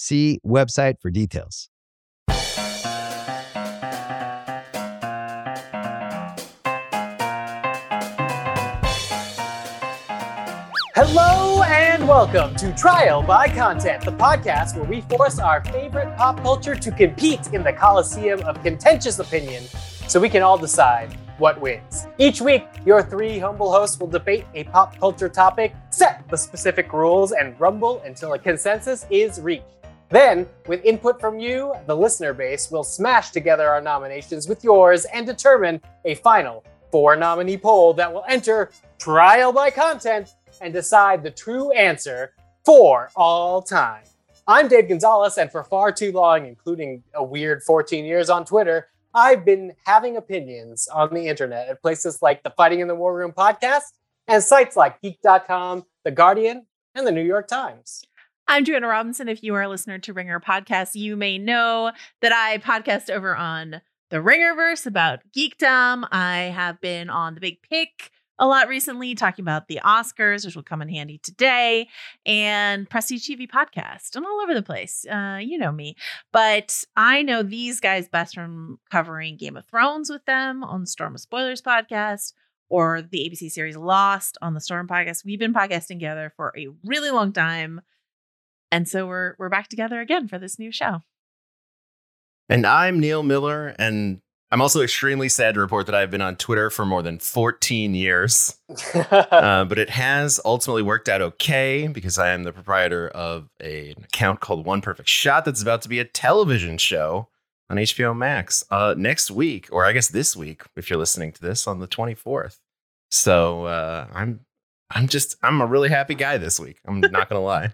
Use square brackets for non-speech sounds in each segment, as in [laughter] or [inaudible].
See website for details. Hello and welcome to Trial by Content, the podcast where we force our favorite pop culture to compete in the coliseum of contentious opinion so we can all decide what wins. Each week, your three humble hosts will debate a pop culture topic, set the specific rules, and rumble until a consensus is reached. Then, with input from you, the listener base, we'll smash together our nominations with yours and determine a final four nominee poll that will enter trial by content and decide the true answer for all time. I'm Dave Gonzales, and for far too long, including a weird 14 years on Twitter, I've been having opinions on the internet at places like the Fighting in the War Room podcast and sites like Geek.com, The Guardian, and the New York Times. I'm Joanna Robinson. If you are a listener to Ringer Podcast, you may know that I podcast over on the Ringerverse about geekdom. I have been on The Big Pick a lot recently, talking about the Oscars, which will come in handy today, and Prestige TV podcast. I'm all over the place. Uh, you know me. But I know these guys best from covering Game of Thrones with them on Storm of Spoilers podcast or the ABC series Lost on the Storm podcast. We've been podcasting together for a really long time. And so we're we're back together again for this new show. And I'm Neil Miller, and I'm also extremely sad to report that I've been on Twitter for more than 14 years. [laughs] uh, but it has ultimately worked out okay because I am the proprietor of a, an account called One Perfect Shot that's about to be a television show on HBO Max uh, next week, or I guess this week if you're listening to this on the 24th. So uh, I'm I'm just I'm a really happy guy this week. I'm not gonna lie.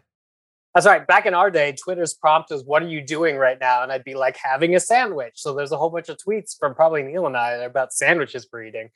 That's right. Back in our day, Twitter's prompt was, What are you doing right now? And I'd be like, Having a sandwich. So there's a whole bunch of tweets from probably Neil and I about sandwiches for eating.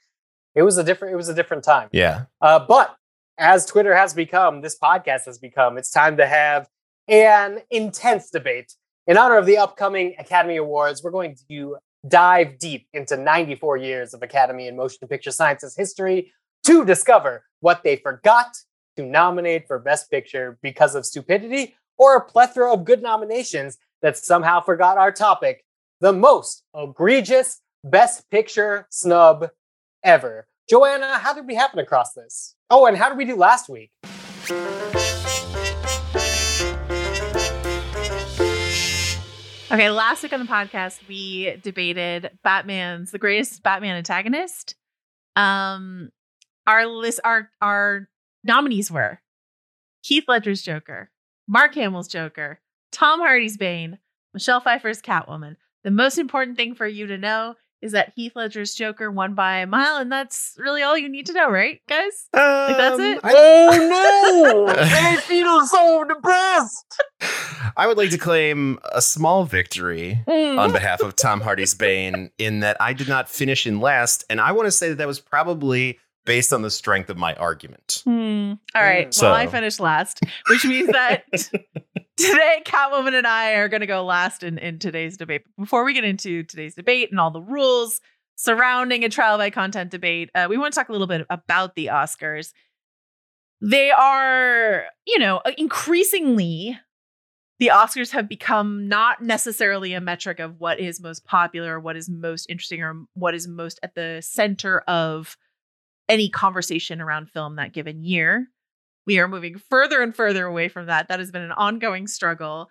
It was a different, it was a different time. Yeah. Uh, but as Twitter has become, this podcast has become, it's time to have an intense debate. In honor of the upcoming Academy Awards, we're going to dive deep into 94 years of Academy and Motion Picture Sciences history to discover what they forgot to nominate for Best Picture because of stupidity or a plethora of good nominations that somehow forgot our topic the most egregious Best Picture snub ever. Joanna, how did we happen across this? Oh, and how did we do last week? Okay, last week on the podcast, we debated Batman's the greatest Batman antagonist. Um, our list, our our nominees were Heath Ledger's Joker, Mark Hamill's Joker, Tom Hardy's Bane, Michelle Pfeiffer's Catwoman. The most important thing for you to know is that Heath Ledger's Joker won by a mile, and that's really all you need to know, right, guys? like that's um, it. I, Oh no! [laughs] I feel [laughs] so depressed. I would like to claim a small victory mm. on behalf of Tom Hardy's Bane in that I did not finish in last, and I want to say that that was probably based on the strength of my argument. Hmm. All right. Mm. Well, I finished last, which means that [laughs] today, Catwoman and I are going to go last in, in today's debate. Before we get into today's debate and all the rules surrounding a trial by content debate, uh, we want to talk a little bit about the Oscars. They are, you know, increasingly the Oscars have become not necessarily a metric of what is most popular, or what is most interesting, or what is most at the center of any conversation around film that given year. We are moving further and further away from that. That has been an ongoing struggle.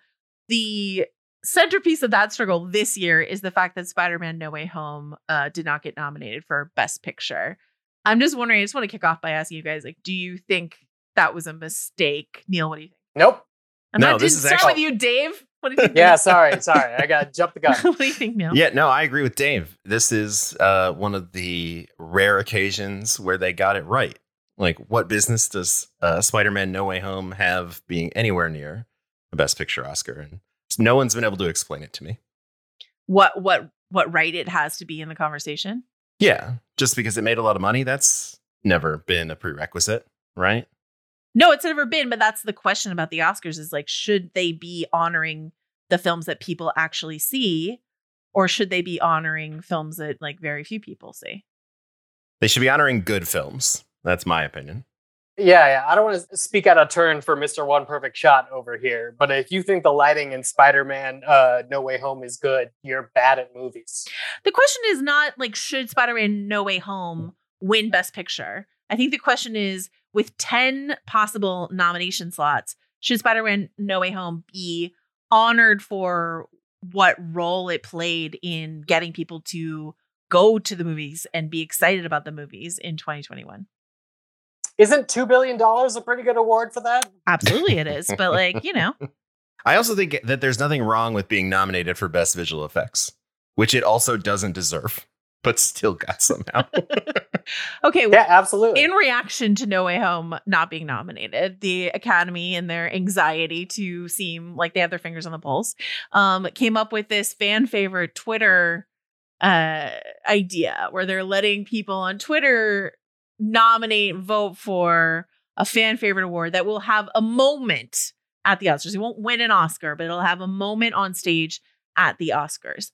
The centerpiece of that struggle this year is the fact that Spider Man No Way Home uh, did not get nominated for Best Picture. I'm just wondering, I just want to kick off by asking you guys, like, do you think that was a mistake? Neil, what do you think? Nope. I'm No, not, this is start actually- with you, Dave. What do you [laughs] think? Yeah, sorry, sorry. I got to jump the gun. [laughs] what do you think, Neil? Yeah, no, I agree with Dave. This is uh, one of the rare occasions where they got it right. Like, what business does uh, Spider Man No Way Home have being anywhere near a Best Picture Oscar? And no one's been able to explain it to me. What what what right it has to be in the conversation? Yeah, just because it made a lot of money, that's never been a prerequisite, right? No, it's never been, but that's the question about the Oscars is like, should they be honoring the films that people actually see, or should they be honoring films that like very few people see? They should be honoring good films. That's my opinion. Yeah, yeah. I don't want to speak out of turn for Mr. One Perfect Shot over here, but if you think the lighting in Spider-Man uh, No Way Home is good, you're bad at movies. The question is not like should Spider-Man No Way Home win Best Picture? I think the question is with 10 possible nomination slots, should Spider-Man No Way Home be honored for what role it played in getting people to go to the movies and be excited about the movies in 2021? Isn't two billion dollars a pretty good award for that? Absolutely it is, but like, you know, [laughs] I also think that there's nothing wrong with being nominated for Best Visual Effects, which it also doesn't deserve, but still got somehow. [laughs] okay, Yeah, absolutely. in reaction to No Way Home not being nominated, the Academy and their anxiety to seem like they have their fingers on the pulse, um, came up with this fan favorite Twitter uh idea where they're letting people on Twitter nominate, vote for a fan favorite award that will have a moment at the Oscars. It won't win an Oscar, but it'll have a moment on stage at the Oscars.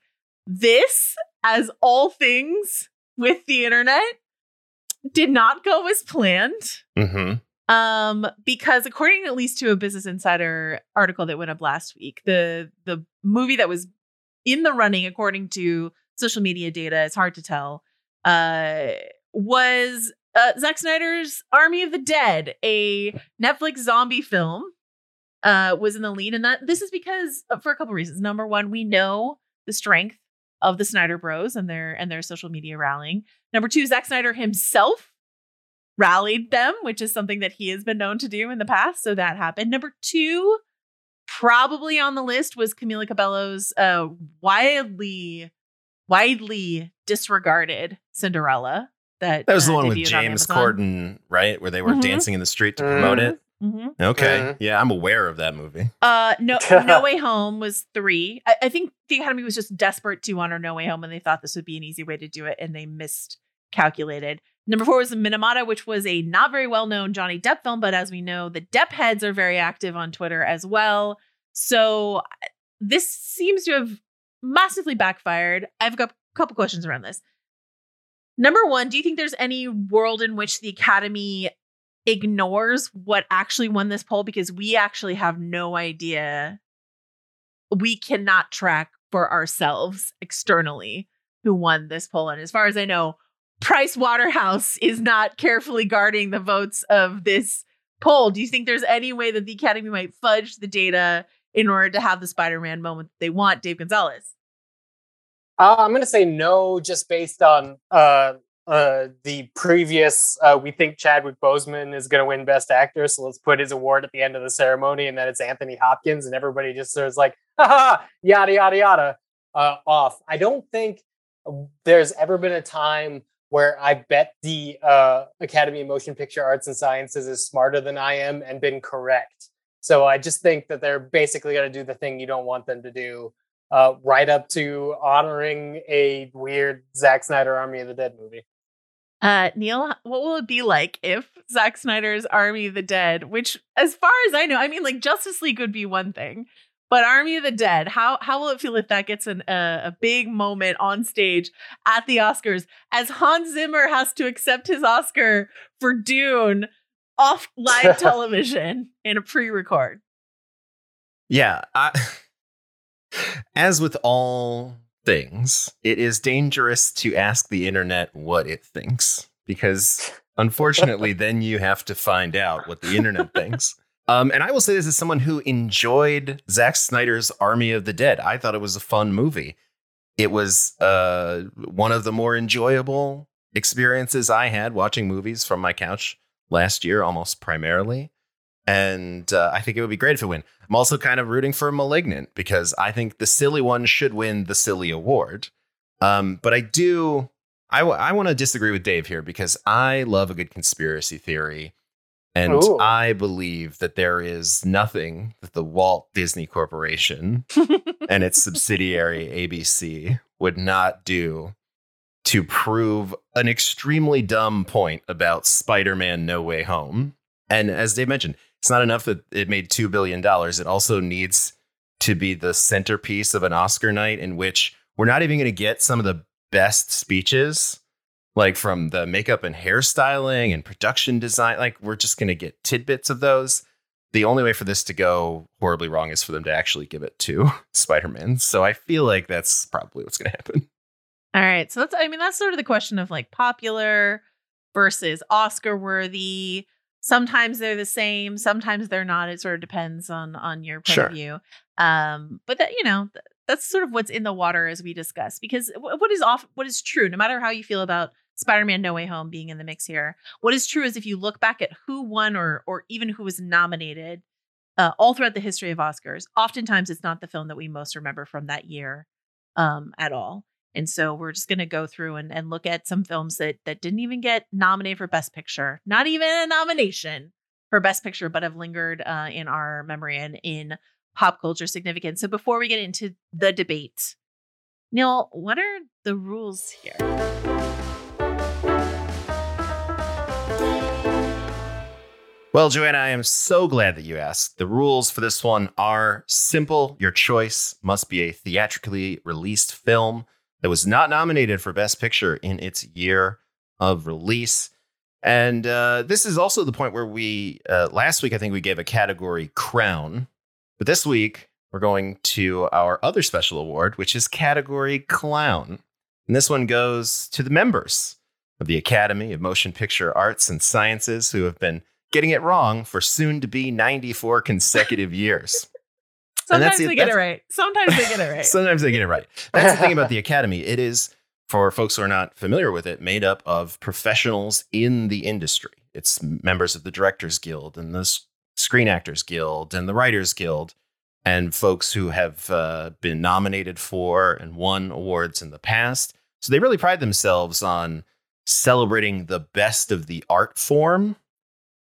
This, as all things with the internet, did not go as planned. hmm Um, because according at least to a Business Insider article that went up last week, the the movie that was in the running, according to social media data, it's hard to tell, uh, was uh, Zack Snyder's Army of the Dead, a Netflix zombie film, uh, was in the lead, and that this is because uh, for a couple reasons. Number one, we know the strength of the Snyder Bros and their and their social media rallying. Number two, Zack Snyder himself rallied them, which is something that he has been known to do in the past. So that happened. Number two, probably on the list was Camila Cabello's uh, wildly, widely disregarded Cinderella. That That was the uh, one with debuted on James Amazon. Corden, right? Where they were Mhm. dancing in the street to promote it. Mhm. Okay. Mhm. Yeah, I'm aware of that movie. Uh, no, [laughs] No Way Home was three. I, I think the Academy was just desperate to honor No Way Home, and they thought this would be an easy way to do it, and they miscalculated. Number four was Minamata, which was a not very well known Johnny Depp film, but as we know, the Depp heads are very active on Twitter as well. So this seems to have massively backfired. I've got a couple questions around this. Number one, do you think there's any world in which the Academy ignores what actually won this poll because we actually have no idea. We cannot track for ourselves externally who won this poll. And as far as I know, Price Waterhouse is not carefully guarding the votes of this poll. Do you think there's any way that the Academy might fudge the data in order to have the Spider Man moment they want, Dave Gonzales? Uh, I'm going to say no, just based on uh, uh, the previous. Uh, we think Chadwick Boseman is going to win Best Actor, so let's put his award at the end of the ceremony, and then it's Anthony Hopkins, and everybody just starts like, ha yada yada yada, uh, off. I don't think there's ever been a time where I bet the uh, Academy of Motion Picture Arts and Sciences is smarter than I am and been correct. So I just think that they're basically going to do the thing you don't want them to do uh, right up to honoring a weird Zack Snyder Army of the Dead movie. Uh, Neil, what will it be like if Zack Snyder's Army of the Dead, which, as far as I know, I mean, like Justice League would be one thing, but Army of the Dead, how how will it feel if that gets an, uh, a big moment on stage at the Oscars as Hans Zimmer has to accept his Oscar for Dune off live [laughs] television in a pre-record? Yeah, I, [laughs] as with all things, it is dangerous to ask the internet what it thinks because [laughs] unfortunately, then you have to find out what the internet thinks. [laughs] Um, and I will say this as someone who enjoyed Zack Snyder's Army of the Dead. I thought it was a fun movie. It was uh, one of the more enjoyable experiences I had watching movies from my couch last year, almost primarily. And uh, I think it would be great if it win. I'm also kind of rooting for Malignant because I think the silly one should win the silly award. Um, but I do, I, w- I want to disagree with Dave here because I love a good conspiracy theory. And Ooh. I believe that there is nothing that the Walt Disney Corporation [laughs] and its subsidiary ABC would not do to prove an extremely dumb point about Spider Man No Way Home. And as Dave mentioned, it's not enough that it made $2 billion. It also needs to be the centerpiece of an Oscar night in which we're not even going to get some of the best speeches, like from the makeup and hairstyling and production design. Like, we're just going to get tidbits of those. The only way for this to go horribly wrong is for them to actually give it to [laughs] Spider Man. So I feel like that's probably what's going to happen. All right. So that's, I mean, that's sort of the question of like popular versus Oscar worthy. Sometimes they're the same, sometimes they're not. It sort of depends on on your point Sure. of view. Um, but that, you know, that's sort of what's in the water as we discuss because what is off what is true, no matter how you feel about Spider-Man No Way Home being in the mix here. What is true is if you look back at who won or or even who was nominated uh, all throughout the history of Oscars, oftentimes it's not the film that we most remember from that year um, at all. And so we're just going to go through and, and look at some films that that didn't even get nominated for Best Picture, not even a nomination for Best Picture, but have lingered uh, in our memory and in pop culture significance. So before we get into the debate, Neil, what are the rules here? Well, Joanna, I am so glad that you asked. The rules for this one are simple. Your choice must be a theatrically released film that was not nominated for Best Picture in its year of release. And uh, this is also the point where we, uh, last week, I think we gave a category crown. But this week, we're going to our other special award, which is category clown. And this one goes to the members of the Academy of Motion Picture Arts and Sciences who have been getting it wrong for soon to be 94 consecutive years. Sometimes the- they get it right. Sometimes they get it [laughs] right. Sometimes they get it right. That's the thing about the Academy. It is, for folks who are not familiar with it, made up of professionals in the industry. It's members of the Directors Guild and the Screen Actors Guild and the Writers Guild, and folks who have uh, been nominated for and won awards in the past. So they really pride themselves on celebrating the best of the art form,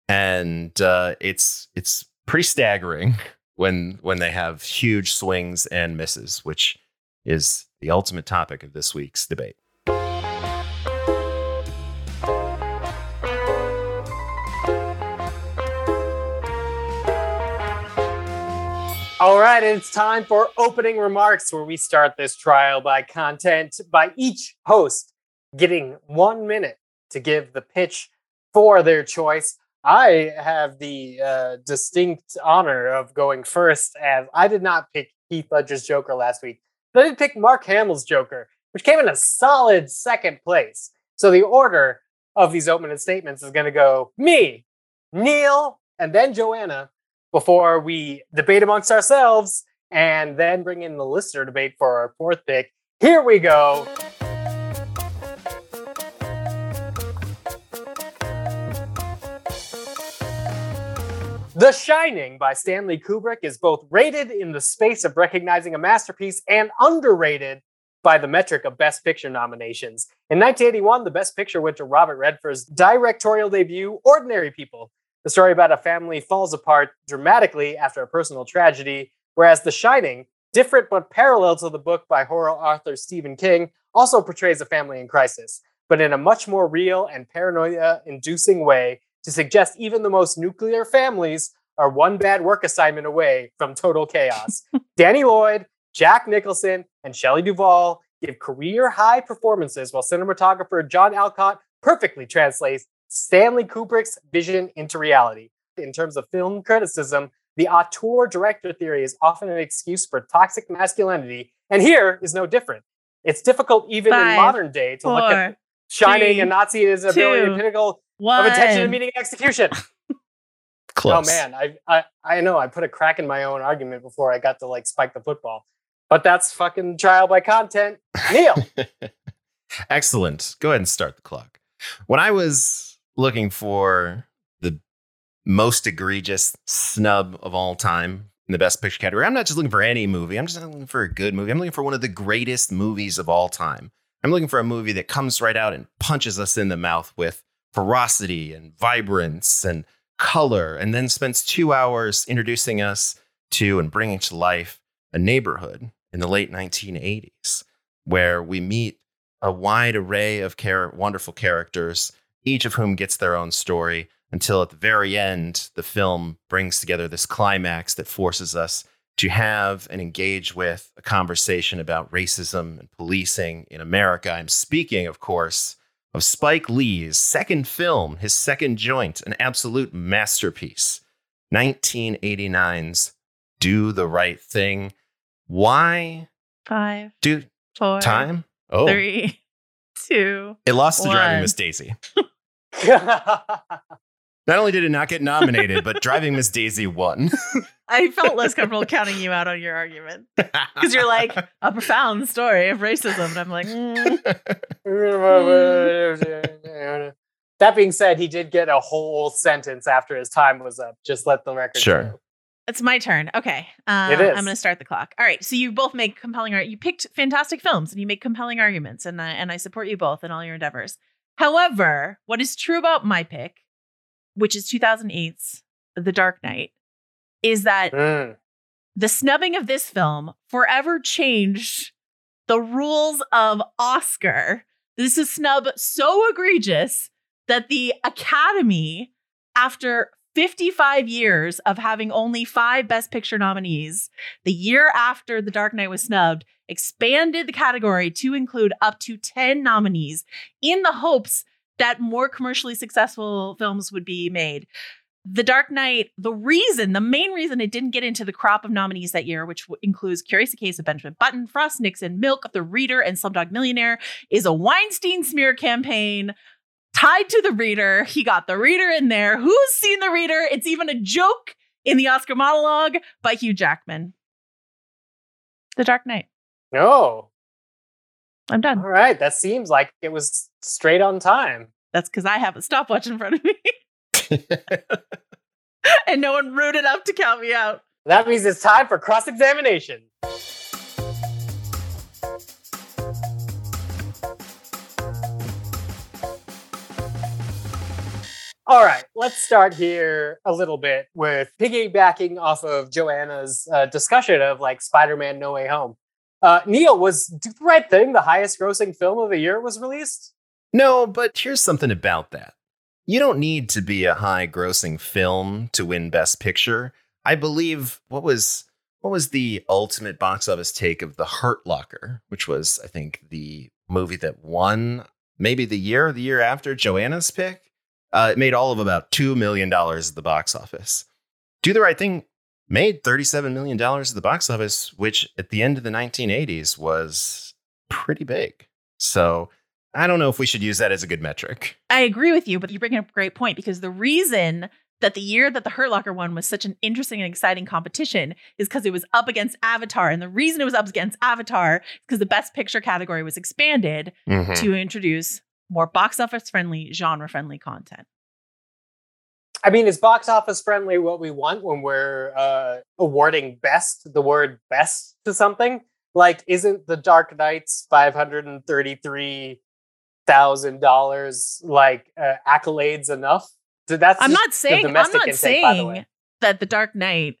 and uh, it's it's pretty staggering [laughs] when when they have huge swings and misses, which is the ultimate topic of this week's debate. All right, it's time for opening remarks where we start this trial by content by each host getting one minute to give the pitch for their choice. I have the uh, distinct honor of going first as I did not pick Heath Ledger's Joker last week. But I did pick Mark Hamill's Joker, which came in a solid second place. So the order of these opening statements is going to go me, Neil, and then Joanna before we debate amongst ourselves and then bring in the listener debate for our fourth pick. Here we go. The Shining by Stanley Kubrick is both rated in the space of recognizing a masterpiece and underrated by the metric of Best Picture nominations. In 1981, the Best Picture went to Robert Redford's directorial debut, Ordinary People, the story about a family falls apart dramatically after a personal tragedy, whereas The Shining, different but parallel to the book by horror author Stephen King, also portrays a family in crisis. but in a much more real and paranoia inducing way to suggest even the most nuclear families are one bad work assignment away from total chaos. [laughs] Danny Lloyd, Jack Nicholson, and Shelley Duvall give career high performances while cinematographer John Alcott perfectly translates Stanley Kubrick's vision into reality. In terms of film criticism, the auteur director theory is often an excuse for toxic masculinity, and here is no different. It's difficult even Five, in modern day to look at Four, Shining three, and Nazism ability and pinnacle one. of attention and meeting execution. [laughs] Close. Oh man, I, I I know I put a crack in my own argument before I got to like spike the football, but that's fucking trial by content. Neil, [laughs] Excellent. Go ahead and start the clock. When I was looking for the most egregious snub of all time in the best picture category, I'm not just looking for any movie. I'm just looking for a good movie. I'm looking for one of the greatest movies of all time. I'm looking for a movie that comes right out and punches us in the mouth with ferocity and vibrance and color, and then spends two hours introducing us to and bringing to life a neighborhood in the late 1980s where we meet a wide array of char- wonderful characters, each of whom gets their own story until at the very end, the film brings together this climax that forces us to have and engage with a conversation about racism and policing in America. I'm speaking, of course, of Spike Lee's second film, his second joint, an absolute masterpiece 1989's Do the Right Thing. Why Five, do four, time? Oh, three, [laughs] two. it lost to Driving. Miss Daisy. [laughs] [laughs] Not only did it not get nominated, but Driving Miss Daisy won. [laughs] I felt less comfortable counting you out on your argument because you're like a profound story of racism, and I'm like, mm, [laughs] that being said, he did get a whole sentence after his time was up. Just let the record Sure. show. it's my turn. Okay, uh, It is. I'm going to start the clock. All right, so you both make compelling. ar- You picked fantastic films, and you make compelling arguments, and I, and I support you both in all your endeavors. However, what is true about my pick, which is 2008's The Dark Knight, is that Mm. the snubbing of this film forever changed the rules of Oscar. This is a snub so egregious that the Academy, after 55 years of having only five Best Picture nominees, the year after The Dark Knight was snubbed, expanded the category to include up to 10 nominees in the hopes that more commercially successful films would be made. The Dark Knight, the reason, the main reason it didn't get into the crop of nominees that year, which includes Curious Case of Benjamin Button, Frost Nixon, Milk, The Reader, and Slumdog Millionaire, is a Weinstein smear campaign tied to The Reader. He got The Reader in there. Who's seen The Reader? It's even a joke in the Oscar monologue by Hugh Jackman. The Dark Knight. No. I'm done. All right. That seems like it was straight on time. That's because I have a stopwatch in front of me [laughs] and no one rude enough to count me out. That means it's time for cross examination. All right, let's start here a little bit with piggybacking off of Joanna's uh, discussion of like Spider-Man: No Way Home. Uh, Neil, was Do the Right Thing the highest-grossing film of the year was released? no, but here's something about that. You don't need to be a high grossing film to win Best Picture. I believe what was what was the ultimate box office take of The Hurt Locker, which was, I think, the movie that won maybe the year the year after Joanna's pick. Uh, it made all of about $2 million at the box office. Do the Right Thing made $37 million at the box office, which at the end of the 1980s was pretty big. So I don't know if we should use that as a good metric. I agree with you, but you bring up a great point because the reason that the year that the Hurt Locker one was such an interesting and exciting competition is because it was up against Avatar. And the reason it was up against Avatar is because the Best Picture category was expanded Mhm. to introduce more box office friendly, genre friendly content. I mean, is box office friendly what we want when we're uh, awarding best, the word best to something? Like, isn't the Dark Knight's five hundred and thirty-three thousand dollars like uh, accolades enough? So that's I'm not saying I'm not intake, by the saying that the Dark Knight,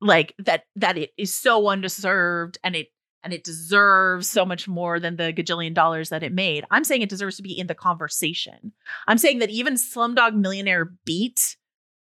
like that that it is so undeserved and it and it deserves so much more than the gajillion dollars that it made. I'm saying it deserves to be in the conversation. I'm saying that even Slumdog Millionaire beat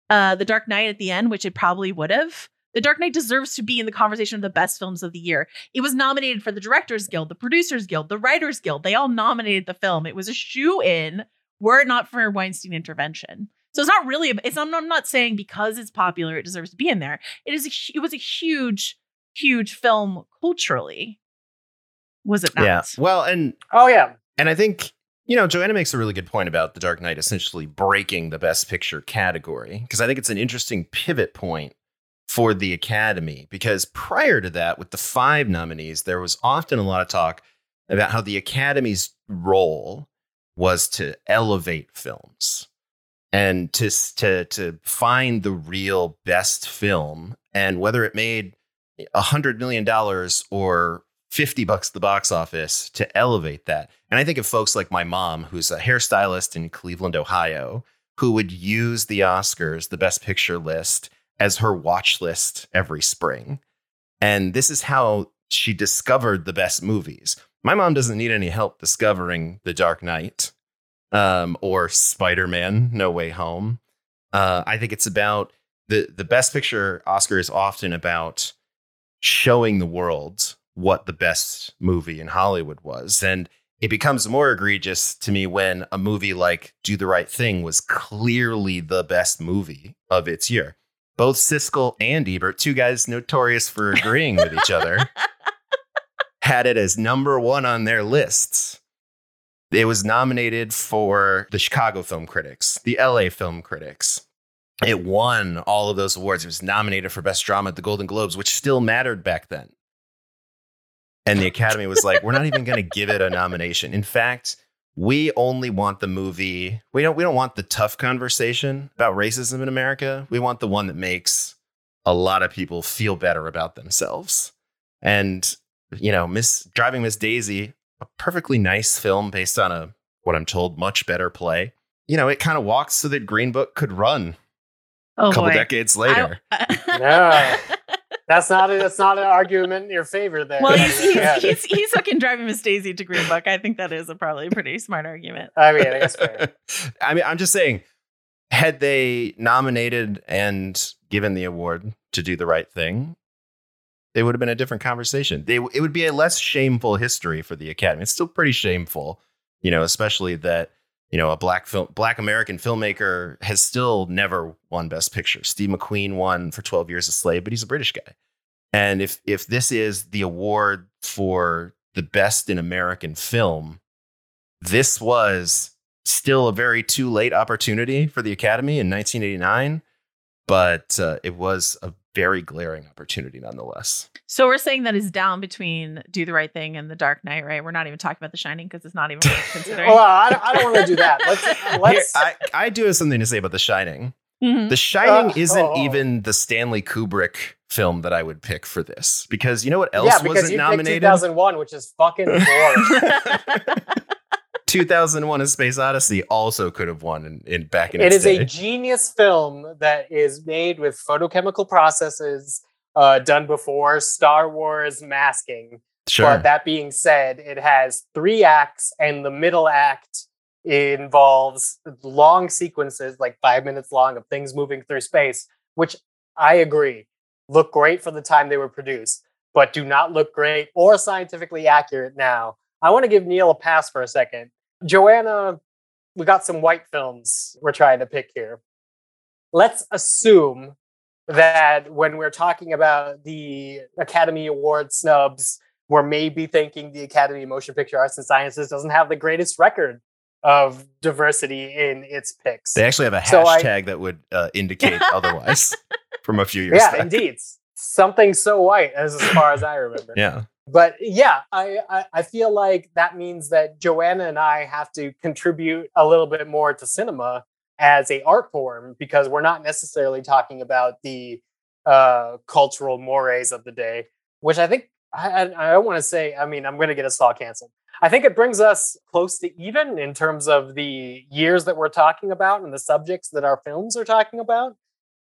uh, The Dark Knight at the end, which it probably would have. The Dark Knight deserves to be in the conversation of the best films of the year. It was nominated for the Directors Guild, the Producers Guild, the Writers Guild. They all nominated the film. It was a shoe in were it not for Weinstein intervention. So it's not really. It's I'm, I'm not saying because it's popular it deserves to be in there. It is. A, it was a huge, huge film culturally. Was it not? Yeah. Well, and Oh yeah. and I think you know Joanna makes a really good point about The Dark Knight essentially breaking the Best Picture category because I think it's an interesting pivot point for the Academy because prior to that, with the five nominees, there was often a lot of talk about how the Academy's role was to elevate films and to to to find the real best film and whether it made a hundred million dollars or 50 bucks at the box office to elevate that. And I think of folks like my mom, who's a hairstylist in Cleveland, Ohio, who would use the Oscars, the best picture list, as her watch list every spring. And this is how she discovered the best movies. My mom doesn't need any help discovering The Dark Knight um, or Spider Man No Way Home. Uh, I think it's about the, the best picture Oscar is often about showing the world what the best movie in Hollywood was. And it becomes more egregious to me when a movie like Do the Right Thing was clearly the best movie of its year. Both Siskel and Ebert, two guys notorious for agreeing with each other, [laughs] had it as number one on their lists. It was nominated for the Chicago Film Critics, the LA Film Critics. It won all of those awards. It was nominated for Best Drama at the Golden Globes, which still mattered back then. And the Academy was like, we're not even going to give it a nomination. In fact, we only want the movie. We don't. We don't want the tough conversation about racism in America. We want the one that makes a lot of people feel better about themselves. And you know, Miss Driving Miss Daisy, a perfectly nice film based on a what I'm told much better play. You know, it kind of walks so that Green Book could run Oh a couple boy. decades later. [laughs] No. That's not a, that's not an argument in your favor there. well, he's he's, [laughs] Yeah. he's he's hooking driving Miss Daisy to Green Book. I think that is a probably pretty smart argument. I mean, I guess fair. [laughs] I mean, I'm just saying, had they nominated and given the award to do the right thing, it would have been a different conversation. They, it would be a less shameful history for the Academy. It's still pretty shameful, you know, especially that you know a black film, black American filmmaker has still never won Best Picture. Steve McQueen won for Twelve Years a Slave, but he's a British guy. And if if this is the award for the best in American film, this was still a very too late opportunity for the Academy in 1989, but uh, it was a very glaring opportunity nonetheless. So we're saying that is down between Do the Right Thing and The Dark Knight, right? We're not even talking about The Shining because it's not even worth [laughs] considering. Well, I don't, I don't want to do that. Let's [laughs] let's. I, I do have something to say about The Shining. Mhm. The Shining Uh, isn't oh. even the Stanley Kubrick film that I would pick for this because you know what else yeah, because wasn't you nominated? 2001, which is fucking boring. [laughs] 2001: A Space Odyssey also could have won in, in back in it is day. a genius film that is made with photochemical processes uh, done before Star Wars masking. sure. But that being said, it has three acts, and the middle act involves long sequences, like five minutes long, of things moving through space, which I agree look great for the time they were produced, but do not look great or scientifically accurate now. I want to give Neil a pass for a second. Joanna, we got some white films we're trying to pick here. Let's assume that when we're talking about the Academy Award snubs, we're maybe thinking the Academy of Motion Picture Arts and Sciences doesn't have the greatest record of diversity in its picks. They actually have a So I- hashtag that would uh, indicate [laughs] otherwise from a few years yeah, back. indeed. Something so white, as, as far as I remember. Yeah. But yeah, I, I, I feel like that means that Joanna and I have to contribute a little bit more to cinema as a art form because we're not necessarily talking about the uh, cultural mores of the day, which I think I, I, don't want to say. I mean, I'm going to get us all canceled. I think it brings us close to even in terms of the years that we're talking about and the subjects that our films are talking about.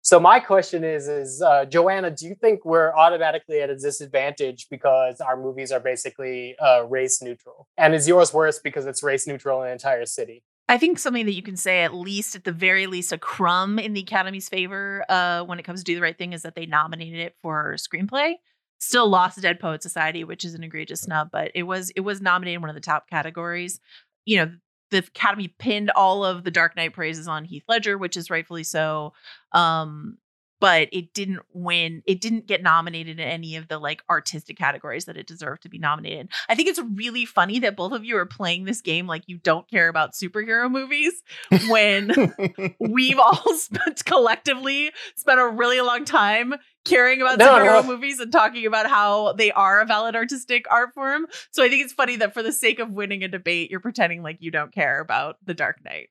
So my question is, is uh, Joanna, do you think we're automatically at a disadvantage because our movies are basically uh, race neutral? And is yours worse because it's race neutral in an entire city? I think something that you can say, at least at the very least, a crumb in the Academy's favor uh, when it comes to Do the Right Thing is that they nominated it for screenplay. Still lost Dead Poet Society, which is an egregious snub, but it was it was nominated in one of the top categories. You know, the Academy pinned all of the Dark Knight praises on Heath Ledger, which is rightfully so. Um, but it didn't win. It didn't get nominated in any of the like artistic categories that it deserved to be nominated. I think it's really funny that both of you are playing this game like you don't care about superhero movies when [laughs] we've all [laughs] spent collectively spent a really long time caring about No, superhero no. movies and talking about how they are a valid artistic art form. So I think it's funny that for the sake of winning a debate, you're pretending like you don't care about The Dark Knight.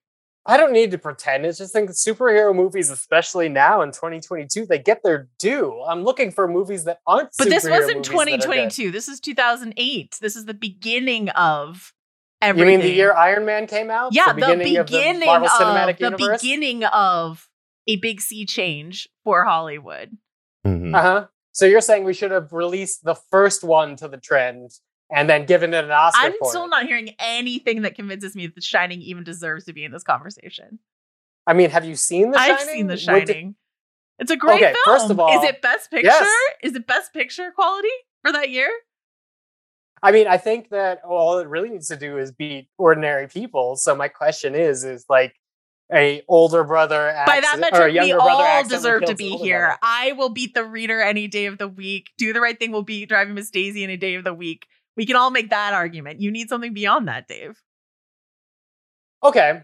I don't need to pretend. It's just think superhero movies, especially now in 2022, they get their due. I'm looking for movies that aren't. But this superhero wasn't movies that are good. 2022. This is 2008. This is the beginning of everything. You mean the year Iron Man came out? Yeah, the beginning, of the of, Marvel Cinematic the beginning of a big sea change for Hollywood. Mhm. Uh huh. So you're saying we should have released the first one to the trend and then given it an Oscar I'm for still it? not hearing anything that convinces me that The Shining even deserves to be in this conversation. I mean, have you seen The Shining? I've seen The Would Shining. It's a great Okay, film. first of all- is it Best Picture? Yes. Is it Best Picture quality for that year? I mean, I think that all it really needs to do is beat ordinary people. So my question is, is like a older brother By that accident- or a metric, we all deserve to be here. brother. I will beat the reader any day of the week. Do the right thing will beat driving Miss Daisy any day of the week. We can all make that argument. You need something beyond that, Dave. Okay.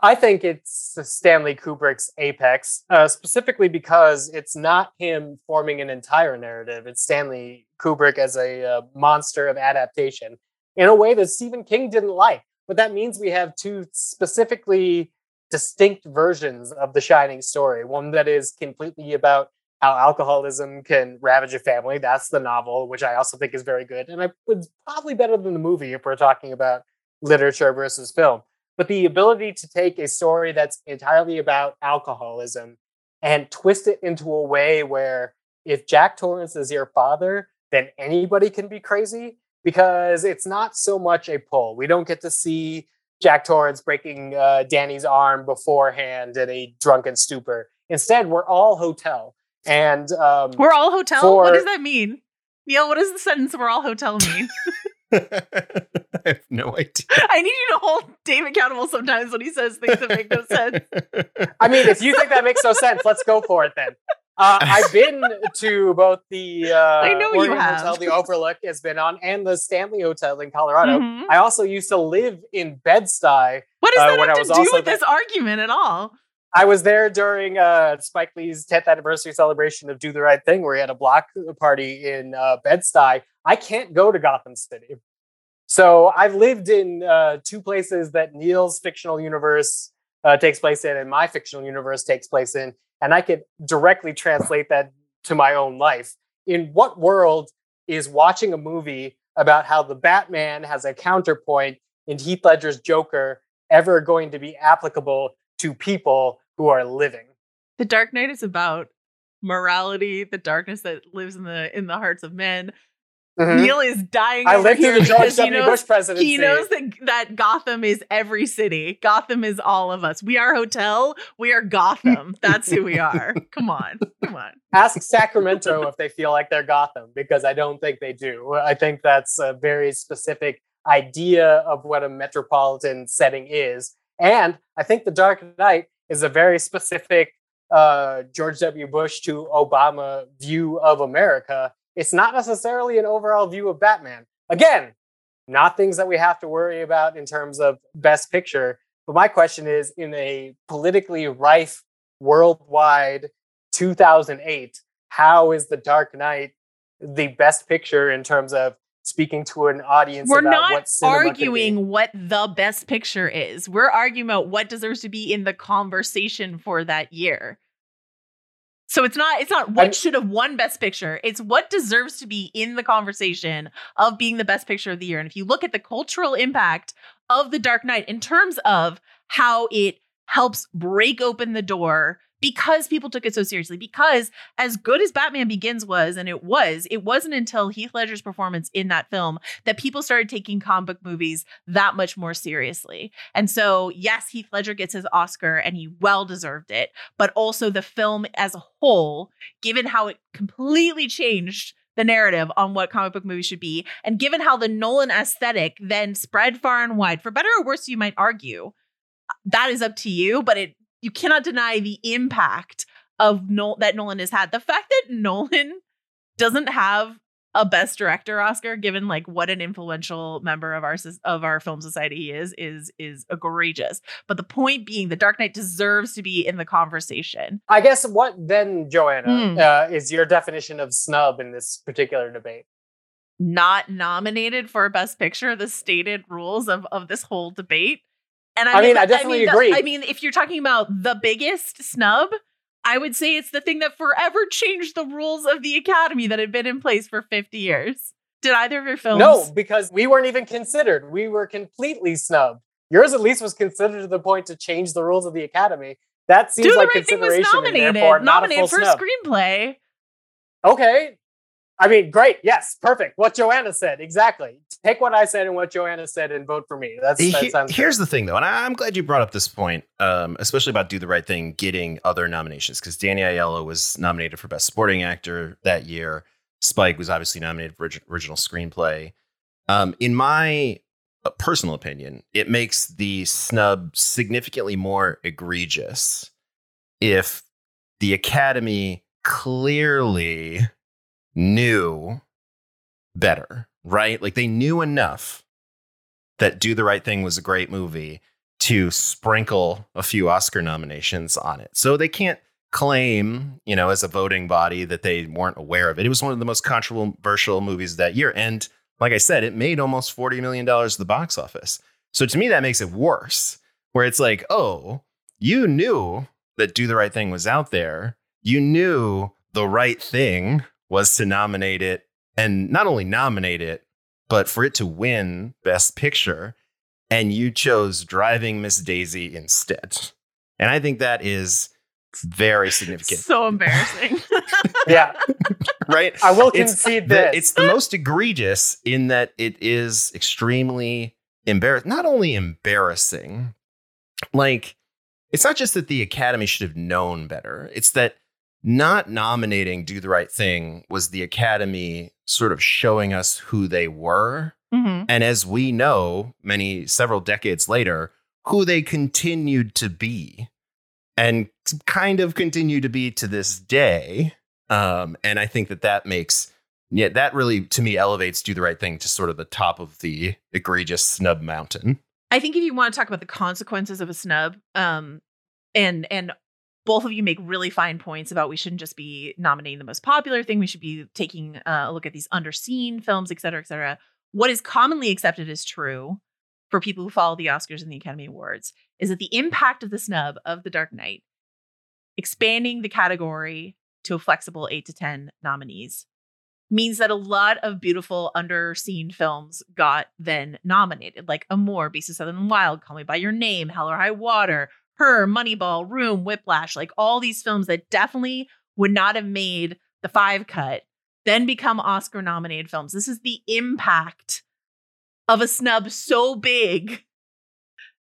I think it's Stanley Kubrick's apex, uh, specifically because it's not him forming an entire narrative. It's Stanley Kubrick as a uh, monster of adaptation in a way that Stephen King didn't like. But that means we have two specifically distinct versions of the Shining story. One that is completely about how alcoholism can ravage a family. That's the novel, which I also think is very good. And I was probably better than the movie if we're talking about literature versus film but the ability to take a story that's entirely about alcoholism and twist it into a way where if Jack Torrance is your father, then anybody can be crazy because it's not so much a pull. We don't get to see Jack Torrance breaking uh, Danny's arm beforehand in a drunken stupor. Instead, we're all hotel. And um, We're all hotel? what does that mean? Neil, what does the sentence we're all hotel mean? [laughs] [laughs] I have no idea. I need you to hold Dave accountable sometimes when he says things that make no sense. [laughs] I mean, if you think that makes no sense, let's go for it then. Uh, [laughs] I've been to both the uh, I know you have. Hotel, the Overlook has been on, and the Stanley Hotel in Colorado. Mhm. I also used to live in Bed-Stuy. What does Uh, that when have to do also with this argument at all? I was there during uh, Spike Lee's 10th anniversary celebration of Do the Right Thing, where he had a block party in uh, Bed-Stuy. I can't go to Gotham City. So I've lived in uh, two places that Neil's fictional universe uh, takes place in and my fictional universe takes place in. And I could directly translate that to my own life. In what world is watching a movie about how the Batman has a counterpoint in Heath Ledger's Joker ever going to be applicable to people who are living? The Dark Knight is about morality, the darkness that lives in the in the hearts of men. Neil is dying. Mm-hmm. I lived through the George he W. knows Bush presidency. he knows that that Gotham is every city. Gotham is all of us. We are hotel. We are Gotham. [laughs] That's who we are. Come on, come on. Ask Sacramento if they feel like they're Gotham, because I don't think they do. I think that's a very specific idea of what a metropolitan setting is. And I think The Dark Knight is a very specific uh, George W. Bush to Obama view of America. It's not necessarily an overall view of Batman. Again, not things that we have to worry about in terms of best picture. But my question is in a politically rife worldwide 2008, how is The Dark Knight the best picture in terms of speaking to an audience We're about not what cinema could be? arguing what the best picture is. We're arguing about what deserves to be in the conversation for that year. So it's not it's not what I'm- should have won best picture. It's what deserves to be in the conversation of being the best picture of the year. And if you look at the cultural impact of The Dark Knight in terms of how it helps break open the door because people took it so seriously. Because as good as Batman Begins was, and it was, it wasn't until Heath Ledger's performance in that film that people started taking comic book movies that much more seriously. And so, yes, Heath Ledger gets his Oscar and he well deserved it, but also the film as a whole, given how it completely changed the narrative on what comic book movies should be. And given how the Nolan aesthetic then spread far and wide, for better or worse, you might argue, uh, that is up to you, but it you cannot deny the impact of Nol- that Nolan has had. The fact that Nolan doesn't have a best director Oscar, given like what an influential member of our of our film society he is, is is egregious. But the point being, The Dark Knight deserves to be in the conversation. I guess what then, Joanna, Mm. uh, is your definition of snub in this particular debate? Not nominated for a Best Picture, the stated rules of of this whole debate. And I, I mean, I but- definitely the- agree. I mean, if you're talking about the biggest snub, I would say it's the thing that forever changed the rules of the Academy that had been in place for 50 years. Did either of your films? No, because we weren't even considered. We were completely snubbed. Yours at least was considered to the point to change the rules of the Academy. That seems Do the like Right Thing was consideration nominated, therefore not a full nominated for snub. screenplay. Okay. I mean, great. Yes, perfect. What Joanna said. Exactly. Take what I said and what Joanna said and vote for me. That's that sounds here's the thing, though, and I'm glad you brought up this point, um, especially about "Do the Right Thing" getting other nominations because Danny Aiello was nominated for Best Supporting Actor that year. Spike was obviously nominated for original screenplay. Um, in my uh, personal opinion, it makes the snub significantly more egregious if the Academy clearly knew better, right? Like they knew enough that Do the Right Thing was a great movie to sprinkle a few Oscar nominations on it. So they can't claim, you know, as a voting body that they weren't aware of it. It was one of the most controversial movies that year. And like I said, it made almost $40 million at the box office. So to me, that makes it worse, where it's like, oh, you knew that Do the Right Thing was out there. You knew the right thing was to nominate it and not only nominate it, but for it to win Best Picture, and you chose Driving Miss Daisy instead. And I think that is very significant, So embarrassing. [laughs] yeah. [laughs] right? I will It's concede the, this. it's the most egregious in that it is extremely embarrassing. Not only embarrassing, like it's not just that the Academy should have known better. It's that not nominating "Do the Right Thing" was the Academy sort of showing us who they were, Mhm. and as we know, many several decades later, who they continued to be, and kind of continue to be to this day. Um, and I think that that makes yeah, that really to me elevates "Do the Right Thing" to sort of the top of the egregious snub mountain. I think if you want to talk about the consequences of a snub, um, and and both of you make really fine points about we shouldn't just be nominating the most popular thing. We should be taking uh, a look at these underseen films, et cetera, et cetera. What is commonly accepted as true for people who follow the Oscars and the Academy Awards is that the impact of the snub of The Dark Knight, expanding the category to a flexible eight to ten nominees, means that a lot of beautiful underseen films got then nominated, like Amour, Beast of Southern Wild, Call Me by Your Name, Hell or High Water, Her, Moneyball, Room, Whiplash, like all these films that definitely would not have made the five cut, then become Oscar nominated films. This is the impact of a snub so big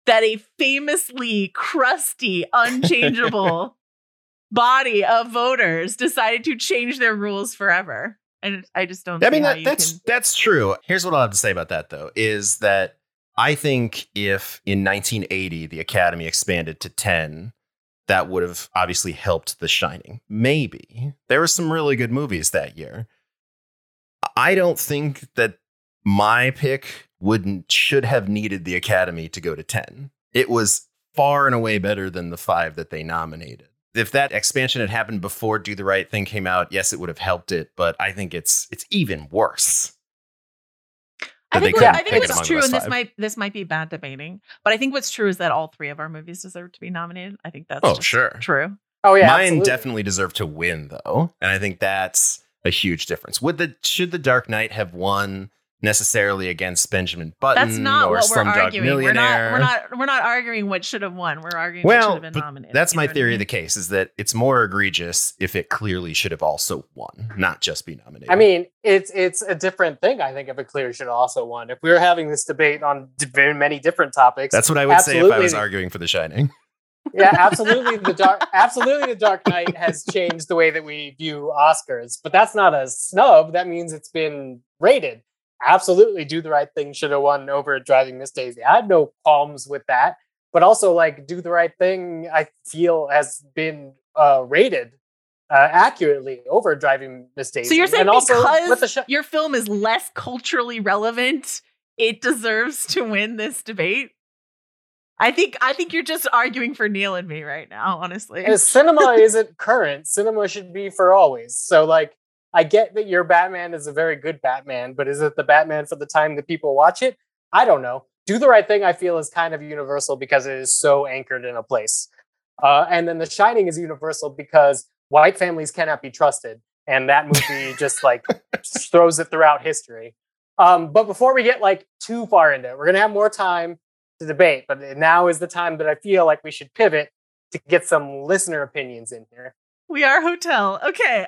that a famously crusty, unchangeable [laughs] body of voters decided to change their rules forever. And I just don't. I mean, that, that's can- that's true. Here's what I'll have to say about that, though, is that I think if in 1980 the Academy expanded to 10, that would have obviously helped The Shining. Maybe there were some really good movies that year. I don't think that my pick wouldn't should have needed the Academy to go to 10. It was far and away better than the five that they nominated. If that expansion had happened before Do the Right Thing came out, yes, it would have helped it, but I think it's it's even worse. I think, couldn't what, I think pick what's true, and this five. might this might be bad debating, but I think what's true is that all three of our movies deserve to be nominated. I think that's Oh, just sure. true. oh yeah, Mine absolutely. definitely deserve to win though, and I think that's a huge difference. Would the should the Dark Knight have won necessarily against Benjamin Button That's not or what we're Slumdog arguing. We're Millionaire. not. We're not. We're not arguing what should have won. We're arguing what should well, have been nominated. that's my know what I theory mean? of the case is that it's more egregious if it clearly should have also won, not just be nominated. I mean, it's it's a different thing. I think if it clearly should have also won. If we were having this debate on very many different topics, that's what I would say if I was arguing for The Shining. [laughs] yeah, absolutely. The dark, absolutely, the Dark Knight has changed the way that we view Oscars. But that's not a snub. That means it's been rated. Absolutely, Do the Right Thing should have won over Driving Miss Daisy. I had no qualms with that. But also, like Do the Right Thing, I feel has been uh, rated uh, accurately over Driving Miss Daisy. So you're saying and because sh- your film is less culturally relevant, it deserves to win this debate? I think I think you're just arguing for Neil and me right now, honestly. Cinema isn't current. Cinema should be for always. So, like, I get that your Batman is a very good Batman, but is it the Batman for the time that people watch it? I don't know. Do the right thing, I feel, is kind of universal because it is so anchored in a place. Uh, and then The Shining is universal because white families cannot be trusted. And that movie [laughs] just like throws it throughout history. Um, but before we get like too far into it, we're going to have more time to debate. But now is the time that I feel like we should pivot to get some listener opinions in here. we are hotel. Okay.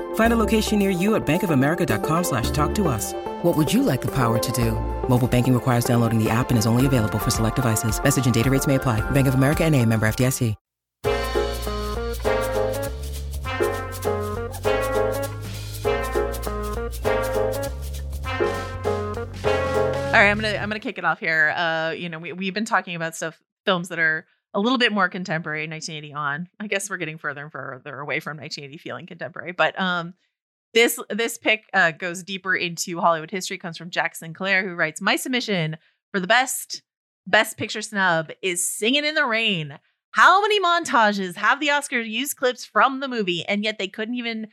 Find a location near you at bankofamerica.com slash talk to us. What would you like the power to do? Mobile banking requires downloading the app and is only available for select devices. Message and data rates may apply. Bank of America and a member FDIC. All right, I'm gonna I'm gonna kick it off here. Uh, you know, we we've been talking about stuff, films that are a little bit more contemporary, 1980 on. I guess we're getting further and further away from 1980 feeling contemporary, but um, this this pick uh, goes deeper into Hollywood history. Comes from Jack Sinclair, who writes, "My submission for the best best picture snub is Singing in the Rain." How many montages have the Oscars used clips from the movie, and yet they couldn't even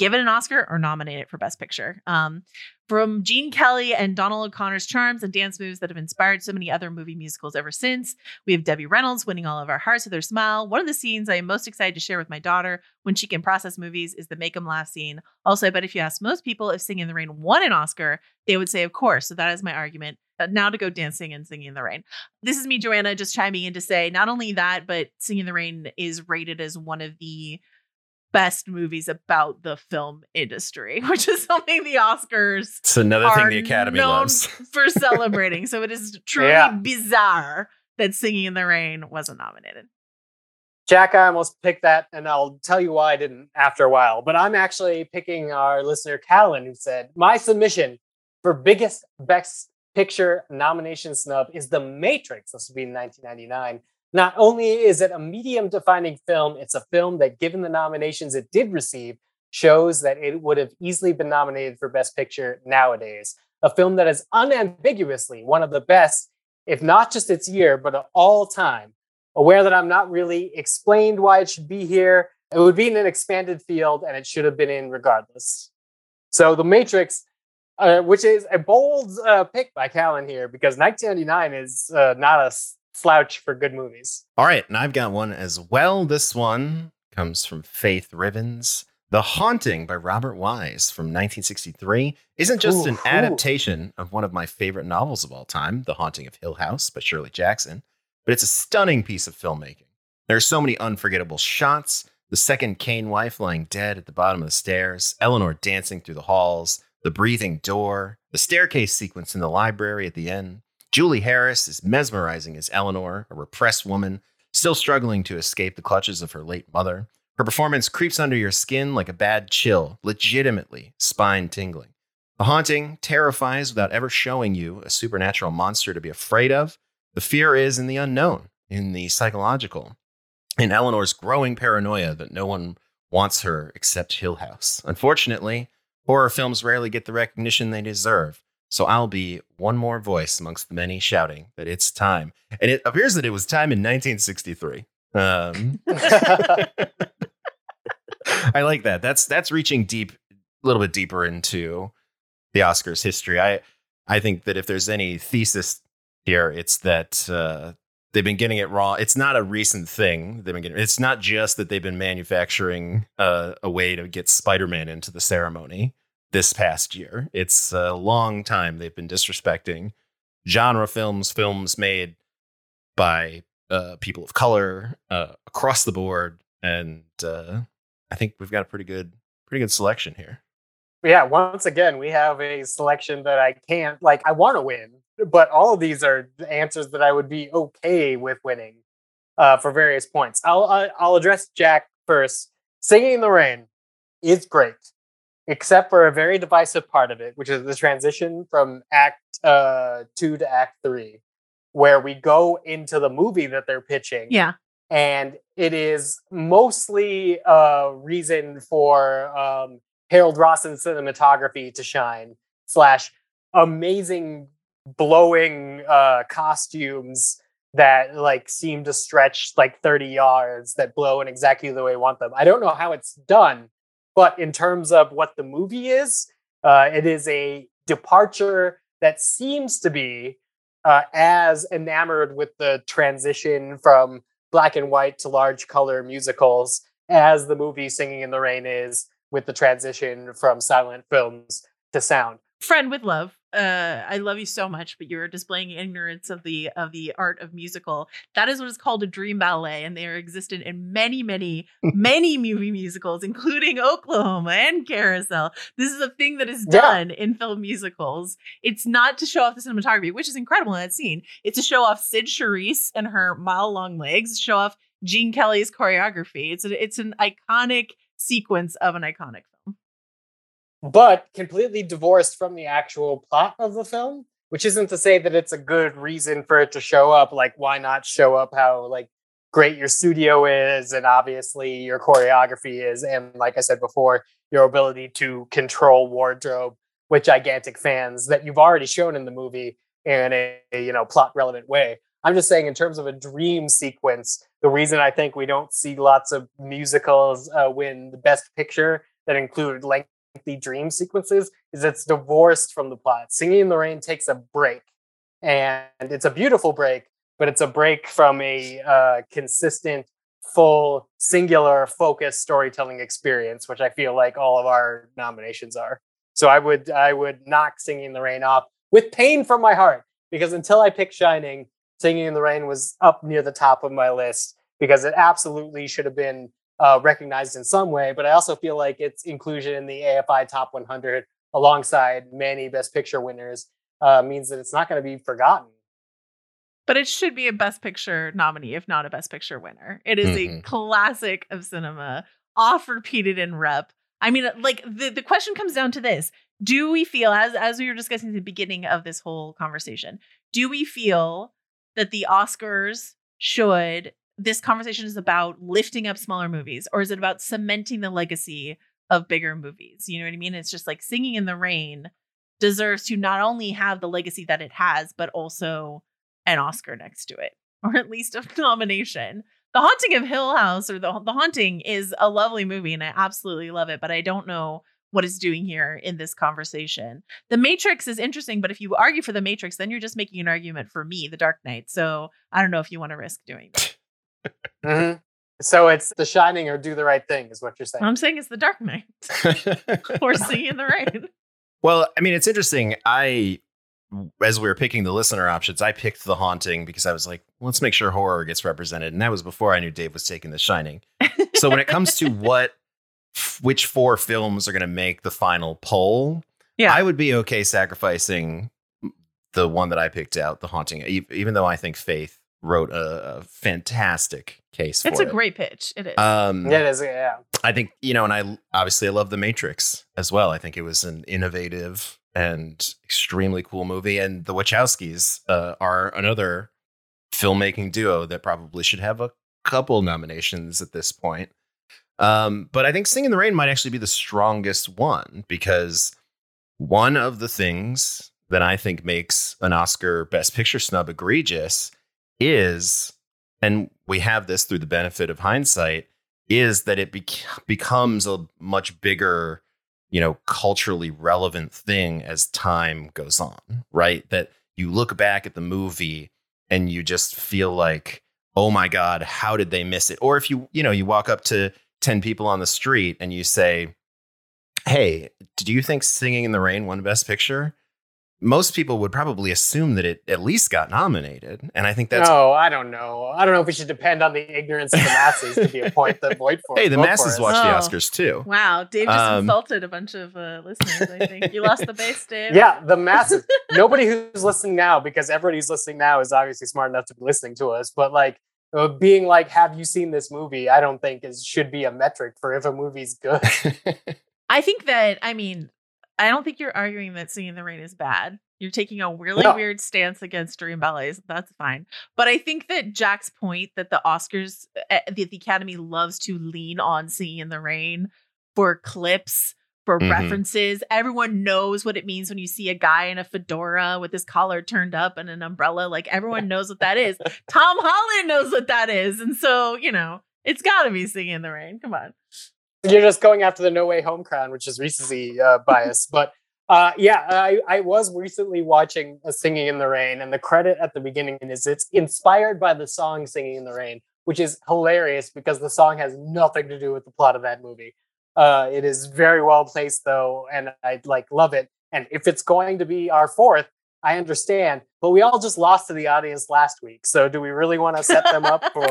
give it an Oscar or nominate it for Best Picture? Um, from Gene Kelly and Donald O'Connor's charms and dance moves that have inspired so many other movie musicals ever since. We have Debbie Reynolds winning all of our hearts with her smile. One of the scenes I am most excited to share with my daughter when she can process movies is the Make 'em Laugh scene. Also, I bet if you ask most people if Singing in the Rain won an Oscar, they would say, of course. So that is my argument. Uh, now to go dancing and singing in the rain. This is me, Joanna, just chiming in to say not only that, but Singing in the Rain is rated as one of the best movies about the film industry, [laughs] which is something the Oscars It's another thing the Academy loves. [laughs] for [laughs] celebrating. so it is truly Yeah. bizarre that Singing in the Rain wasn't nominated. Jack, I almost picked that, and I'll tell you why I didn't after a while. But I'm actually picking our listener, Callan, who said, My submission for biggest best picture nomination snub is The Matrix. This will be in 1999. Not only is it a medium defining film, it's a film that, given the nominations it did receive, shows that it would have easily been nominated for Best Picture nowadays. A film that is unambiguously one of the best, if not just its year, but of all time. Aware that I'm not really explained why it should be here. It would be in an expanded field and it should have been in regardless. So, The Matrix, uh, which is a bold uh, pick by Callan here, because 1999 is uh, not a slouch for good movies. All right, and I've got one as well. This one comes from Faith Rivens. The Haunting by Robert Wise from 1963 isn't just ooh, an adaptation ooh. of one of my favorite novels of all time, The Haunting of Hill House by Shirley Jackson, but it's a stunning piece of filmmaking. There are so many unforgettable shots. The second Crain wife lying dead at the bottom of the stairs, Eleanor dancing through the halls, the breathing door, the staircase sequence in the library at the end. Julie Harris is mesmerizing as Eleanor, a repressed woman still struggling to escape the clutches of her late mother. Her performance creeps under your skin like a bad chill, legitimately spine tingling. The haunting terrifies without ever showing you a supernatural monster to be afraid of. The fear is in the unknown, in the psychological, in Eleanor's growing paranoia that no one wants her except Hill House. Unfortunately, horror films rarely get the recognition they deserve. So I'll be one more voice amongst the many shouting that it's time. And it appears that it was time in 1963. Um, [laughs] I like that. That's that's reaching deep, a little bit deeper into the Oscars history. I I think that if there's any thesis here, it's that uh, they've been getting it wrong. It's not a recent thing. They've been getting. It's not just that they've been manufacturing uh, a way to get Spider-Man into the ceremony this past year. It's a long time they've been disrespecting genre films, films made by uh, people of color uh, across the board, and uh, I think we've got a pretty good, pretty good selection here. Yeah, once again, we have a selection that I can't like. I want to win, but all of these are answers that I would be okay with winning uh, for various points. I'll I'll address Jack first. Singing in the Rain is great, except for a very divisive part of it, which is the transition from Act uh, two to Act three, where we go into the movie that they're pitching. Yeah and it is mostly a reason for um, Harold Rosson's cinematography to shine slash amazing blowing uh, costumes that like seem to stretch like 30 yards that blow in exactly the way I want them. I don't know how it's done, but in terms of what the movie is, uh, it is a departure that seems to be uh, as enamored with the transition from black and white to large color musicals as the movie Singing in the Rain is with the transition from silent films to sound. Friend with love. Uh, I love you so much, but you're displaying ignorance of the of the art of musical. That is what is called a dream ballet, and they are existent in many, many, [laughs] many movie musicals, including Oklahoma and Carousel. This is a thing that is done yeah. in film musicals. It's not to show off the cinematography, which is incredible in that scene. It's to show off Cyd Charisse and her mile long legs, show off Gene Kelly's choreography. It's a, it's an iconic sequence of an iconic but completely divorced from the actual plot of the film which isn't to say that it's a good reason for it to show up like why not show up how like great your studio is and obviously your choreography is and like i said before your ability to control wardrobe with gigantic fans that you've already shown in the movie in a, a you know plot relevant way. I'm just saying in terms of a dream sequence the reason i think we don't see lots of musicals uh, win the best picture that include length the dream sequences is it's divorced from the plot. Singing in the Rain takes a break, and it's a beautiful break, but it's a break from a uh, consistent, full, singular, focused storytelling experience, which I feel like all of our nominations are. So I would I would knock Singing in the Rain off with pain from my heart because until I picked Shining, Singing in the Rain was up near the top of my list because it absolutely should have been uh, recognized in some way, but I also feel like its inclusion in the AFI Top 100 alongside many Best Picture winners uh, means that it's not going to be forgotten. But it should be a Best Picture nominee, if not a Best Picture winner. It is mm-hmm. a classic of cinema, oft repeated in rep. I mean, like the, the question comes down to this: Do we feel, as as we were discussing at the beginning of this whole conversation, do we feel that the Oscars should this conversation is about lifting up smaller movies or is it about cementing the legacy of bigger movies. You know what I mean? It's just like Singing in the Rain deserves to not only have the legacy that it has, but also an Oscar next to it, [laughs] or at least a nomination. The Haunting of Hill House or the The Haunting is a lovely movie and I absolutely love it, but I don't know what it's doing here in this conversation. The Matrix is interesting, but if you argue for the Matrix, then you're just making an argument for me, The Dark Knight. So I don't know if you want to risk doing that. Hmm So it's The Shining or Do the Right Thing, is what you're saying. I'm saying it's The Dark Knight or Singing in the Rain. well, I mean, it's interesting. I, as we were picking the listener options, I picked The Haunting because I was like, let's make sure horror gets represented. And that was before I knew Dave was taking The Shining. So when it comes to [laughs] what, which four films are going to make the final poll, Yeah. I would be okay sacrificing the one that I picked out, The Haunting, even though I think Faith wrote a, a fantastic case for It's a it. great pitch. It is. Um, Yeah, it is. Yeah. I think you know, and I obviously I love The Matrix as well. I think it was an innovative and extremely cool movie, and the Wachowskis uh, are another filmmaking duo that probably should have a couple nominations at this point. Um, but I think Sing in the Rain might actually be the strongest one because one of the things that I think makes an Oscar Best Picture snub egregious is, and we have this through the benefit of hindsight, is that it bec- becomes a much bigger, you know, culturally relevant thing as time goes on, right? That you look back at the movie and you just feel like, oh my God, how did they miss it? Or if you, you know, you walk up to 10 people on the street and you say, hey, do you think Singing in the Rain won Best Picture? Most people would probably assume that it at least got nominated. And I think that's no, I don't know. I don't know if we should depend on the ignorance of the masses to be a point to vote for. [laughs] Hey, the masses watch Oh. the Oscars too. wow. Dave just Um, insulted a bunch of uh, listeners, I think. You lost the base, Dave. Yeah, the masses. [laughs] Nobody who's listening now, because everybody who's listening now is obviously smart enough to be listening to us. But like uh, being like, "Have you seen this movie?" I don't think is should be a metric for if a movie's good. [laughs] I think that, I mean, I don't think you're arguing that Singing in the Rain is bad. You're taking a really No. weird stance against Dream Ballets. That's fine. But I think that Jack's point that the Oscars, uh, the, the Academy loves to lean on Singing in the Rain for clips, for Mhm. references. Everyone knows what it means when you see a guy in a fedora with his collar turned up and an umbrella. Like everyone knows what that is. [laughs] Tom Holland knows what that is. And so, you know, it's got to be Singing in the Rain. Come on. You're just going after the No Way Home crown, which is recency uh, bias. But uh, yeah, I, I was recently watching a Singing in the Rain, and the credit at the beginning is it's inspired by the song Singing in the Rain, which is hilarious because the song has nothing to do with the plot of that movie. Uh, it is very well placed though, and I like love it. And if it's going to be our fourth, I understand. But we all just lost to the audience last week. So do we really want to set them up for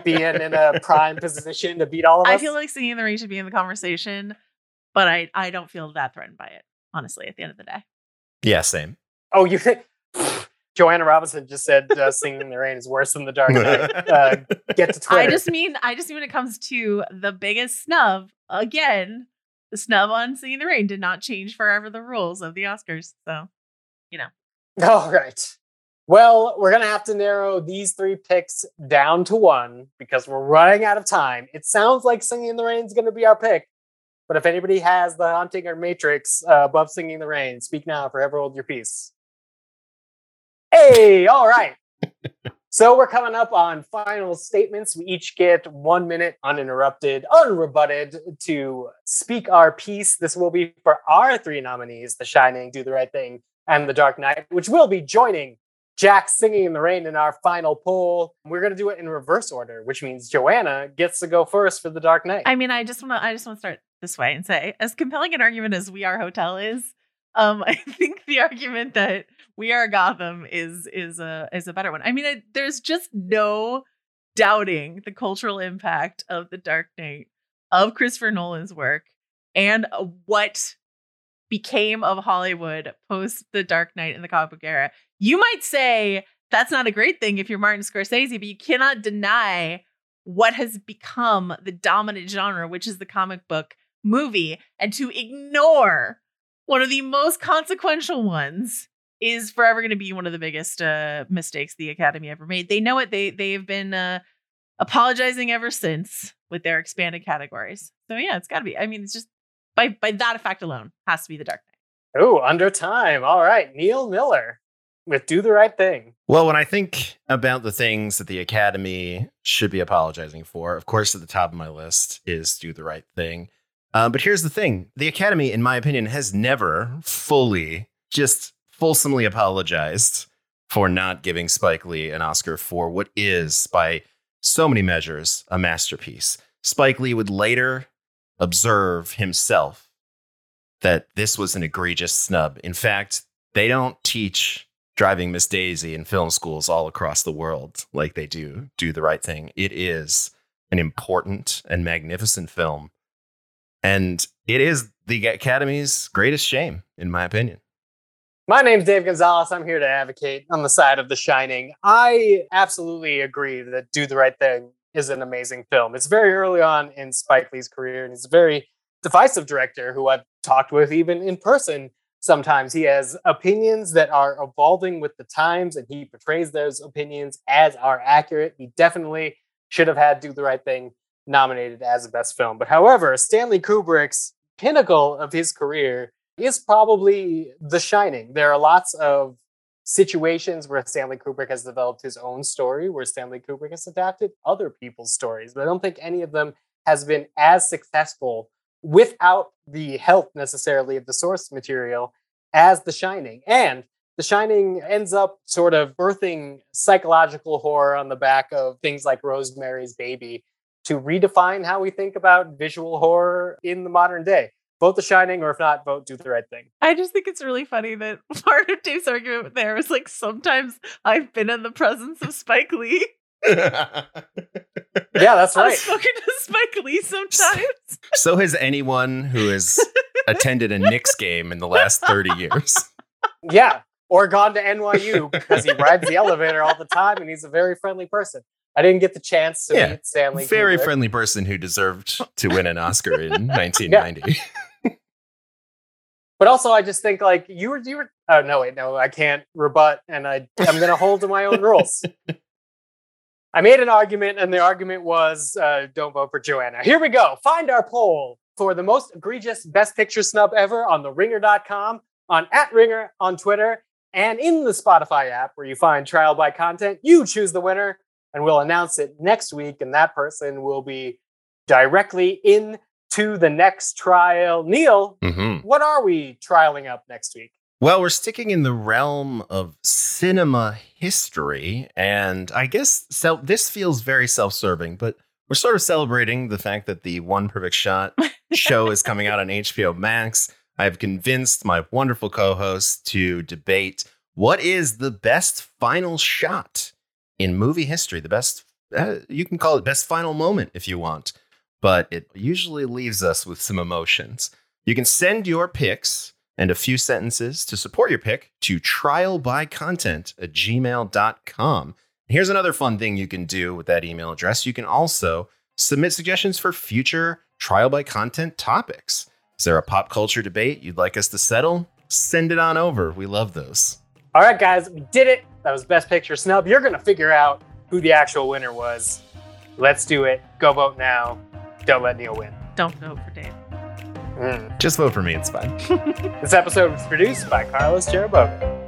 [laughs] being in a prime position to beat all of us? I feel like Singing the Rain should be in the conversation, but I, I don't feel that threatened by it, honestly, at the end of the day. yeah, same. Oh, you think [laughs] Joanna Robinson just said uh, "Singing in the Rain" is worse than The Dark Knight? [laughs] Uh, get to Twitter. I just mean I just mean when it comes to the biggest snub, again, the snub on Singing in the Rain did not change forever the rules of the Oscars. So All right. Well, we're gonna have to narrow these three picks down to one because we're running out of time. It sounds like "Singing in the Rain" is gonna be our pick, but if anybody has The Haunting or Matrix uh, above "Singing in the Rain," speak now, forever hold your peace. Hey, all right. So we're coming up on final statements. We each get one minute uninterrupted, unrebutted to speak our piece. This will be for our three nominees, The Shining, Do the Right Thing, and The Dark Knight, which will be joining Jack singing in the rain in our final poll. We're going to do it in reverse order, which means Joanna gets to go first for The Dark Knight. I mean, I just want to I just want to start this way and say, as compelling an argument as We Are Hotel is, um, [laughs] I think the argument that We Are Gotham is is a is a better one. I mean, it, there's just no doubting the cultural impact of The Dark Knight of Christopher Nolan's work and what became of Hollywood post The Dark Knight in the comic book era. You might say that's not a great thing if you're Martin Scorsese, but you cannot deny what has become the dominant genre, which is the comic book movie, and to ignore one of the most consequential ones is forever going to be one of the biggest uh, mistakes the Academy ever made. They know it. They they have been uh, apologizing ever since with their expanded categories. So yeah, it's got to be. I mean, it's just by by that effect alone has to be the Dark Knight. Oh, under time. All right, Neil Miller with "Do the Right Thing." Well, when I think about the things that the Academy should be apologizing for, of course, at the top of my list is "Do the Right Thing." Uh, but here's the thing: the Academy, in my opinion, has never fully, just fulsomely apologized for not giving Spike Lee an Oscar for what is, by so many measures, a masterpiece. Spike Lee would later observe himself that this was an egregious snub. In fact, they don't teach driving Miss Daisy in film schools all across the world like they do do the right thing. It is an important and magnificent film. And it is the Academy's greatest shame, in my opinion. My name's Dave Gonzales. I'm here to advocate on the side of The Shining. I absolutely agree that Do the Right Thing is an amazing film. It's very early on in Spike Lee's career, and he's a very divisive director who I've talked with even in person sometimes. He has opinions that are evolving with the times, and he portrays those opinions as are accurate. He definitely should have had Do the Right Thing nominated as the best film. But however, Stanley Kubrick's pinnacle of his career is probably The Shining. There are lots of situations where Stanley Kubrick has developed his own story, where Stanley Kubrick has adapted other people's stories. But I don't think any of them has been as successful without the help necessarily of the source material as The Shining. And The Shining ends up sort of birthing psychological horror on the back of things like Rosemary's Baby to redefine how we think about visual horror in the modern day vote The Shining, or if not, vote Do the Right Thing. I just think it's really funny that [laughs] part of Dave's argument there was like sometimes I've been in the presence of Spike Lee. [laughs] yeah, that's right. I've spoken to Spike Lee sometimes. so has anyone who has [laughs] attended a Knicks game in the last 30 years. Yeah, or gone to NYU because he rides the elevator all the time and he's a very friendly person. I didn't get the chance to Yeah, meet Stanley. Very Kubrick. friendly person who deserved to win an Oscar in 1990. But also, I just think like you were, you were. Oh no, wait, no, I can't rebut, and I, I'm going to hold to my own rules. [laughs] I made an argument, and the argument was, uh, "Don't vote for Joanna." Here we go. Find our poll for the most egregious Best Picture snub ever on the Ringer.com, on at Ringer on Twitter, and in the Spotify app where you find trial by content. You choose the winner, and we'll announce it next week, and that person will be directly in to the next trial. Neil, hmm what are we trialing up next week? Well, we're sticking in the realm of cinema history, and I guess so, this feels very self serving, but we're sort of celebrating the fact that the One Perfect Shot show is coming out on [laughs] HBO Max. I've convinced my wonderful co host to debate what is the best final shot in movie history, the best, uh, you can call it best final moment if you want, but it usually leaves us with some emotions. You can send your picks and a few sentences to support your pick to trialbycontent at gmail.com. Here's another fun thing you can do with that email address. You can also submit suggestions for future trial by content topics. Is there a pop culture debate you'd like us to settle? Send it on over. We love those. All right, guys, we did it. That was Best Picture snub. You're going to figure out who the actual winner was. Let's do it. Go vote now. Don't let Neil win. Don't vote for Dave. Mm. Just vote for me, it's fine. [laughs] [laughs] This episode was produced by Carlos Chiriboga.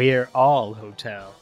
We're all hotel.